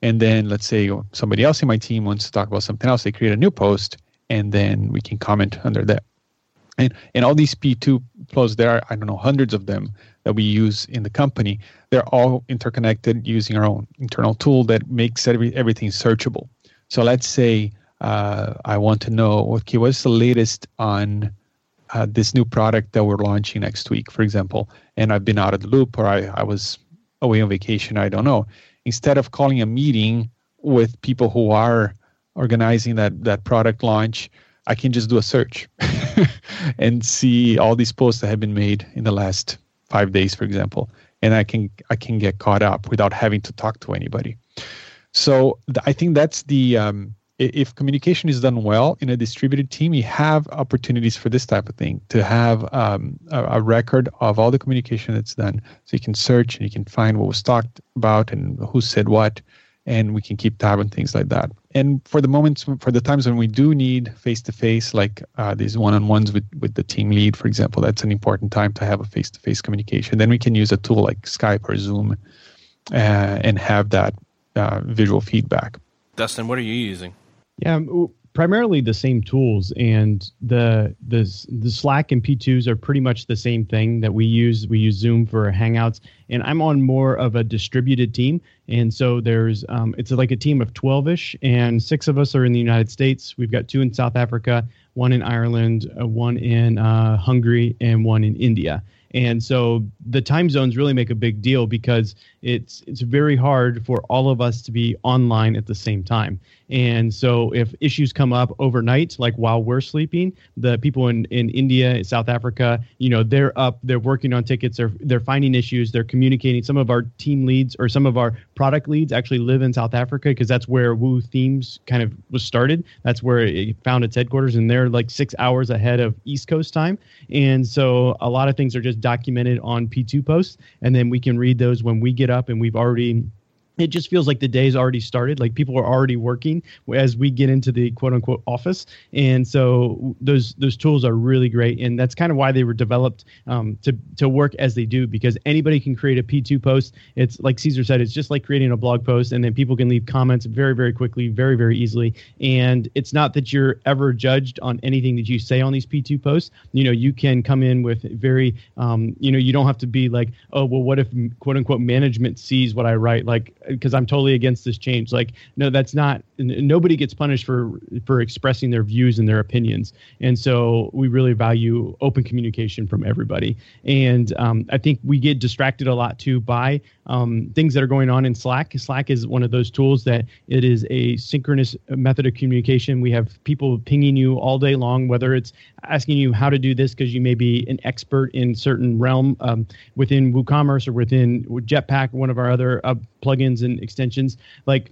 and then let's say somebody else in my team wants to talk about something else they create a new post and then we can comment under that. And and all these p2 flows there are i don't know hundreds of them that we use in the company. They're all interconnected using our own internal tool that makes every, everything searchable. So let's say uh, i want to know okay what's the latest on uh, this new product that we're launching next week, for example, and I've been out of the loop or I, I was away on vacation, I don't know. Instead of calling a meeting with people who are organizing that, that product launch, I can just do a search and see all these posts that have been made in the last five days, for example, and I can I can get caught up without having to talk to anybody. So I think that's the um, if communication is done well in a distributed team, you have opportunities for this type of thing to have um, a, a, record of all the communication that's done. So you can search and you can find what was talked about and who said what, and we can keep tab on things like that. And for the moments, for the times when we do need face to face, like uh, these one on ones with, with the team lead, for example, that's an important time to have a face to face communication. Then we can use a tool like Skype or Zoom uh, and have that uh, visual feedback. Dustin, what are you using? Yeah, primarily the same tools, and the the the Slack and P2s are pretty much the same thing that we use. We use Zoom for Hangouts, and I'm on more of a distributed team, and so there's um, it's like a team of 12ish, and six of us are in the United States. We've got two in South Africa, one in Ireland, uh, one in uh, Hungary, and one in India. And so the time zones really make a big deal because it's it's very hard for all of us to be online at the same time. And so if issues come up overnight, like while we're sleeping, the people in, in India, South Africa, you know, they're up, they're working on tickets, they're they're finding issues, they're communicating. Some of our team leads or some of our product leads actually live in South Africa because that's where WooThemes kind of was started. That's where it found its headquarters, and they're like six hours ahead of East Coast time. And so a lot of things are just documented on P2 posts, and then we can read those when we get up and we've already it just feels like the day's already started. Like people are already working as we get into the quote unquote office. And so those those tools are really great. And that's kind of why they were developed um, to to work as they do because anybody can create a p2 post. It's like cesar said it's just like creating a blog post and then people can leave comments very very quickly very very easily. And it's not that you're ever judged on anything that you say on these p2 posts. You know you can come in with very um, you know you don't have to be like oh well what if quote unquote management sees what i write? Like because I'm totally against this change. Like, no, that's not. Nobody gets punished for for expressing their views and their opinions. And so we really value open communication from everybody. And um, I think we get distracted a lot too by um, things that are going on in Slack. Slack is one of those tools that it is a synchronous method of communication. We have people pinging you all day long, whether it's asking you how to do this because you may be an expert in certain realm um, within WooCommerce or within Jetpack, one of our other uh, plugins and extensions. Like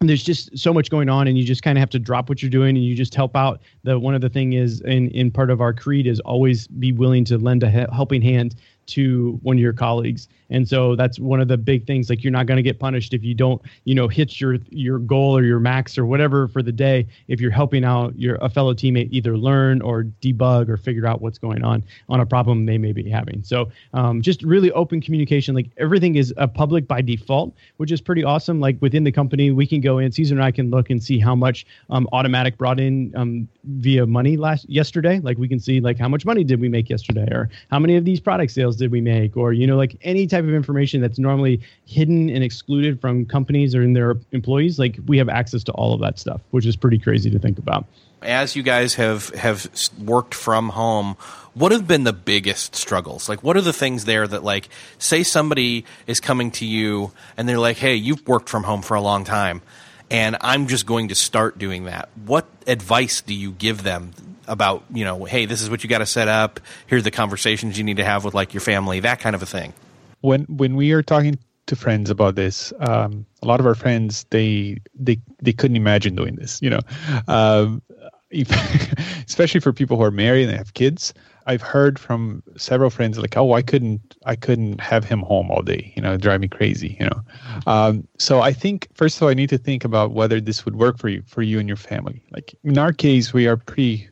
there's just so much going on and you just kind of have to drop what you're doing and you just help out the one of the thing is in in part of our creed is always be willing to lend a helping hand to one of your colleagues. And so that's one of the big things like you're not going to get punished if you don't you know hit your your goal or your max or whatever for the day if you're helping out your a fellow teammate either learn or debug or figure out what's going on on a problem they may be having. So um, just really open communication. Like everything is a public by default which is pretty awesome. Like within the company we can go in cesar and i can look and see how much um, Automattic brought in um, via money last yesterday. Like we can see like how much money did we make yesterday or how many of these product sales did we make or you know like any type of information that's normally hidden and excluded from companies or in their employees like we have access to all of that stuff which is pretty crazy to think about. As you guys have have worked from home what have been the biggest struggles? Like what are the things there that like say somebody is coming to you and they're like hey you've worked from home for a long time and i'm just going to start doing that. What advice do you give them about you know hey this is what you got to set up. Here's the conversations you need to have with like your family that kind of a thing. When when we are talking to friends about this um, a lot of our friends they they they couldn't imagine doing this you know? Um, if, especially for people who are married and have kids i've heard from several friends like oh i couldn't i couldn't have him home all day you know drive me crazy you know? Um, so i think first of all i need to think about whether this would work for you for you and your family. Like in our case we are pretty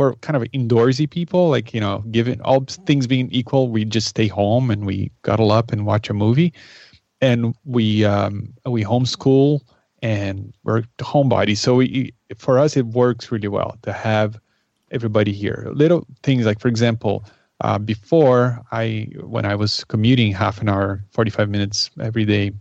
we're kind of indoorsy people. Like you know, given all things being equal, we just stay home and we cuddle up and watch a movie, and we um, we homeschool and we're homebodies. So we, for us, it works really well to have everybody here. Little things like, for example, uh, before I when I was commuting half an hour, forty five minutes every day.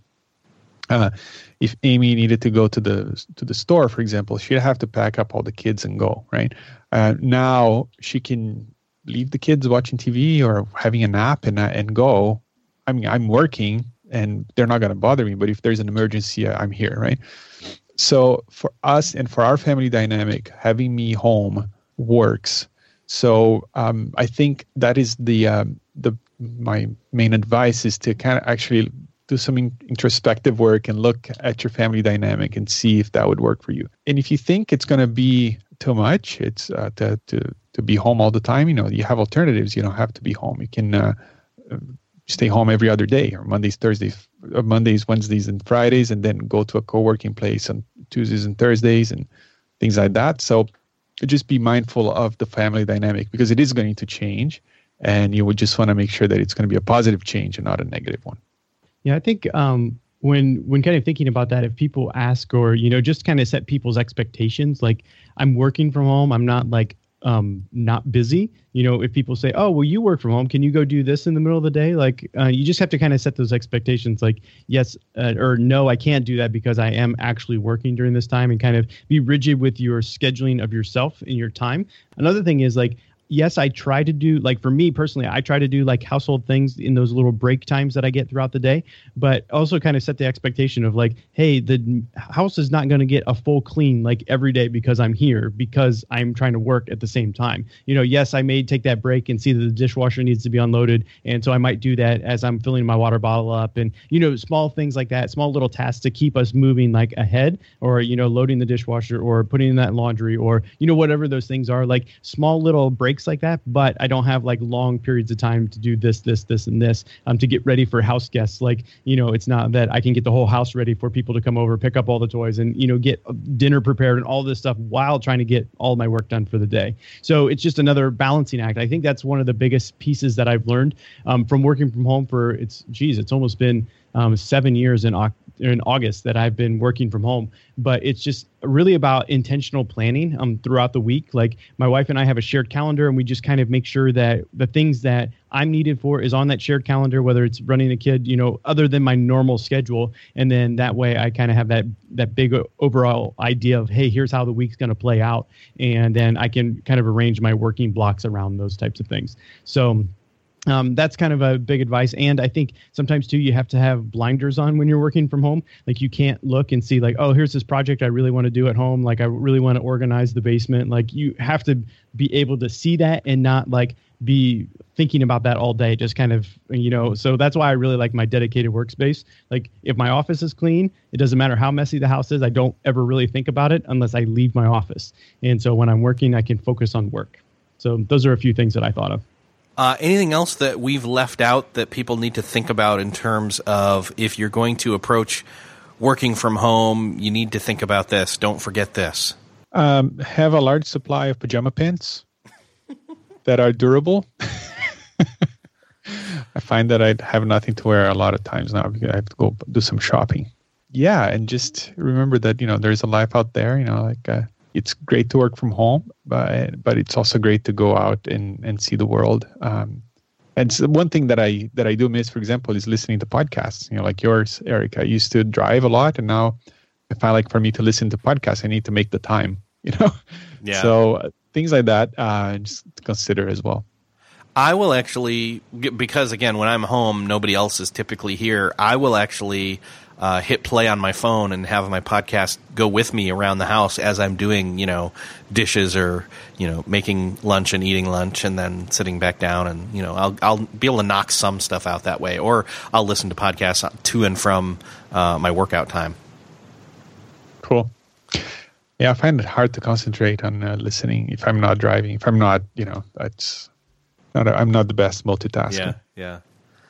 Uh, if Amy needed to go to the to the store, for example, she'd have to pack up all the kids and go. Right uh, now she can leave the kids watching TV or having a nap and uh, and go. I mean, I'm working and they're not going to bother me. But if there's an emergency, I'm here, right? So for us and for our family dynamic, having me home works. So um, I think that is the um, the my main advice is to kind of actually do some introspective work and look at your family dynamic and see if that would work for you. And if you think it's going to be too much. It's uh, to, to to be home all the time. You know, you have alternatives. You don't have to be home. You can uh, stay home every other day, or Mondays, Thursdays, or uh, Mondays, Wednesdays, and Fridays, and then go to a co-working place on Tuesdays and Thursdays, and things like that. So just be mindful of the family dynamic because it is going to change, and you would just want to make sure that it's going to be a positive change and not a negative one. Yeah, I think um, when when kind of thinking about that if people ask or you know just kind of set people's expectations like i'm working from home i'm not like um not busy you know if people say oh well you work from home can you go do this in the middle of the day? Like uh, you just have to kind of set those expectations like yes uh, or no i can't do that because i am actually working during this time and kind of be rigid with your scheduling of yourself and your time. Another thing is like yes, I try to do like for me personally, I try to do like household things in those little break times that I get throughout the day, but also kind of set the expectation of like, hey, the house is not going to get a full clean like every day because I'm here because I'm trying to work at the same time. You know, yes, I may take that break and see that the dishwasher needs to be unloaded, and so I might do that as I'm filling my water bottle up, and you know, small things like that, small little tasks to keep us moving like ahead, or you know, loading the dishwasher or putting in that laundry, or you know, whatever those things are, like small little breaks like that, but I don't have like long periods of time to do this, this, this, and this um, to get ready for house guests. Like, you know, it's not that I can get the whole house ready for people to come over, pick up all the toys, and, you know, get dinner prepared and all this stuff while trying to get all my work done for the day. So it's just another balancing act. I think that's one of the biggest pieces that I've learned um, from working from home for it's, geez, it's almost been um, seven years in in August that I've been working from home, but it's just really about intentional planning um, throughout the week. Like my wife and I have a shared calendar, and we just kind of make sure that the things that I'm needed for is on that shared calendar, whether it's running a kid, you know, other than my normal schedule, and then that way I kind of have that that big overall idea of hey, here's how the week's going to play out, and then I can kind of arrange my working blocks around those types of things. So um, that's kind of a big advice. And i think sometimes too you have to have blinders on when you're working from home. Like you can't look and see like oh here's this project i really want to do at home. Like i really want to organize the basement. Like you have to be able to see that and not like be thinking about that all day just kind of you know. So that's why i really like my dedicated workspace. Like if my office is clean it doesn't matter how messy the house is i don't ever really think about it unless i leave my office. And so when i'm working i can focus on work. So those are a few things that i thought of uh, anything else that we've left out that people need to think about in terms of if you're going to approach working from home, you need to think about this. Don't forget this. Um, have a large supply of pajama pants that are durable. I find that I have nothing to wear a lot of times now because I have to go do some shopping. Yeah, and just remember that you know there's a life out there. You know, like uh, it's great to work from home, but but it's also great to go out and, and see the world. Um, and so one thing that I that I do miss, for example, is listening to podcasts. You know, like yours, Eric. I used to drive a lot, and now I find like for me to listen to podcasts, I need to make the time. You know, yeah. So uh, things like that, uh, just consider as well. I will actually because again, when I'm home, nobody else is typically here. I will actually uh, hit play on my phone and have my podcast go with me around the house as I'm doing, you know, dishes or you know making lunch and eating lunch, and then sitting back down, and you know, I'll I'll be able to knock some stuff out that way, or I'll listen to podcasts to and from uh, my workout time. Cool. Yeah, I find it hard to concentrate on uh, listening if I'm not driving. If I'm not, you know, that's not. A, I'm not the best multitasker. Yeah, yeah.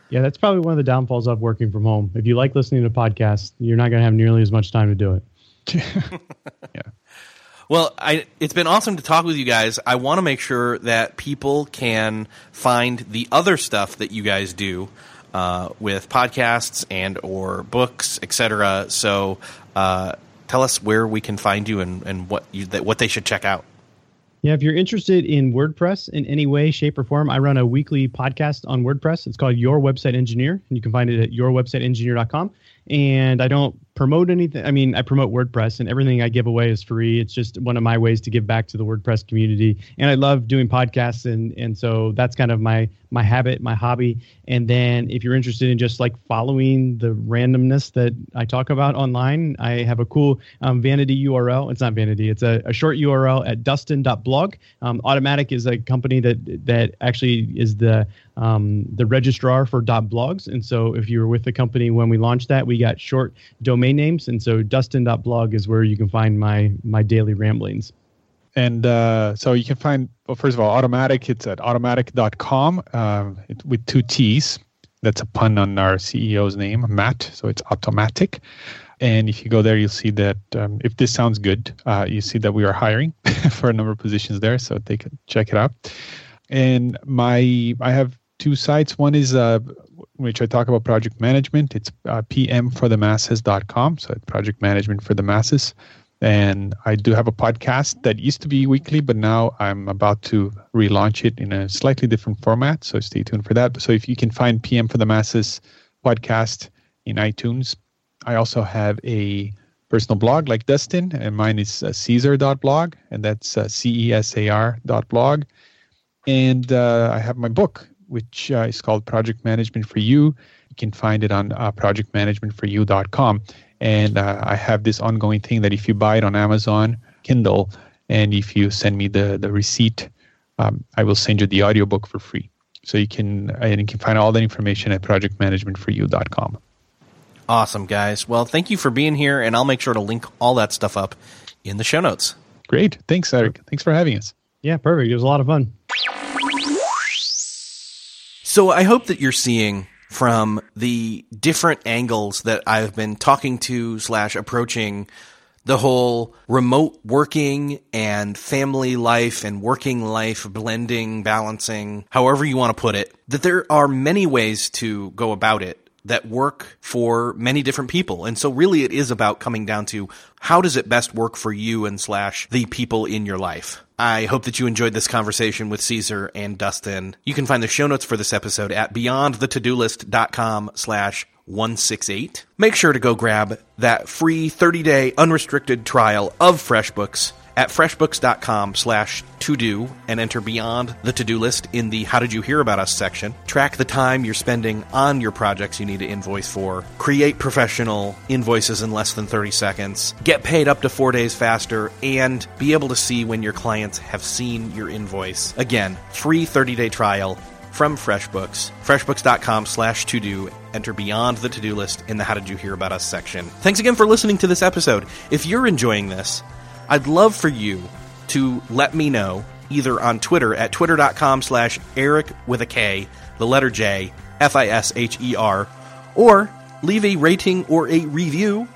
Yeah, that's probably one of the downfalls of working from home. If you like listening to podcasts, you're not going to have nearly as much time to do it. yeah. Well, I, it's been awesome to talk with you guys. I want to make sure that people can find the other stuff that you guys do uh, with podcasts and or books, etc. So, uh, tell us where we can find you and, and what you, that, what they should check out. Yeah, if you're interested in WordPress in any way, shape, or form, I run a weekly podcast on WordPress. It's called Your Website Engineer, and you can find it at yourwebsiteengineer.com. And I don't promote anything. I mean, I promote WordPress, and everything I give away is free. It's just one of my ways to give back to the WordPress community. And I love doing podcasts, and and so that's kind of my my habit, my hobby. And then if you're interested in just like following the randomness that I talk about online, I have a cool um, vanity URL. It's not vanity; it's a, a short URL at dustin.blog. Um, Automattic is a company that that actually is the um, the registrar for .blogs. And so if you were with the company when we launched that, we got short domain names. And so dustin.blog is where you can find my my daily ramblings. And uh, so you can find, well, first of all, Automattic. it's at automattic.com uh, it, with two T's. That's a pun on our CEO's name, Matt. So it's automatic. And if you go there, you'll see that um, if this sounds good, uh, you see that we are hiring for a number of positions there. So take check it out. And my I have two sites. One is uh, which I talk about project management. It's uh, pmforthemasses.com. So project management for the masses. And I do have a podcast that used to be weekly, but now I'm about to relaunch it in a slightly different format. So stay tuned for that. So if you can find PM for the Masses podcast in iTunes, I also have a personal blog like Dustin, and mine is uh, Cesar.blog, and that's uh, C E S A R.blog. And uh, I have my book, which uh, is called Project Management for You. You can find it on uh, projectmanagementforyou.com. And uh, I have this ongoing thing that if you buy it on Amazon Kindle, and if you send me the the receipt, um, I will send you the audiobook for free. So you can and you can find all that information at projectmanagementforyou.com. Awesome, guys. Well, thank you for being here, and I'll make sure to link all that stuff up in the show notes. Great. Thanks, Eric. Thanks for having us. Yeah, perfect. It was a lot of fun. So I hope that you're seeing from the different angles that I've been talking to slash approaching the whole remote working and family life and working life blending, balancing, however you want to put it, that there are many ways to go about it that work for many different people. And so really it is about coming down to how does it best work for you and slash the people in your life. I hope that you enjoyed this conversation with Cesar and Dustin. You can find the show notes for this episode at beyondthetodolist.com slash 168. Make sure to go grab that free 30-day unrestricted trial of FreshBooks at freshbooks.com slash to do and enter beyond the to do list in the How Did You Hear About Us section. Track the time you're spending on your projects you need to invoice for. Create professional invoices in less than 30 seconds. Get paid up to four days faster and be able to see when your clients have seen your invoice. Again, free 30 day trial from FreshBooks. FreshBooks.com slash to do. Enter beyond the to do list in the How Did You Hear About Us section. Thanks again for listening to this episode. If you're enjoying this, I'd love for you to let me know either on Twitter at twitter.com slash Eric with a K, the letter J, F I S H E R, or leave a rating or a review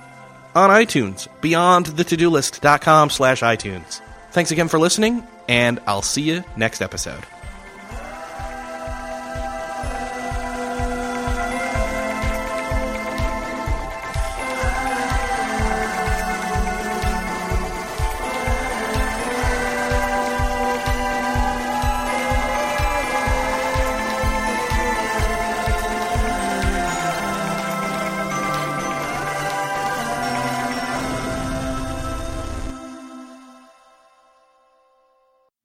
on iTunes, beyond the to do list.com slash iTunes. Thanks again for listening, and I'll see you next episode.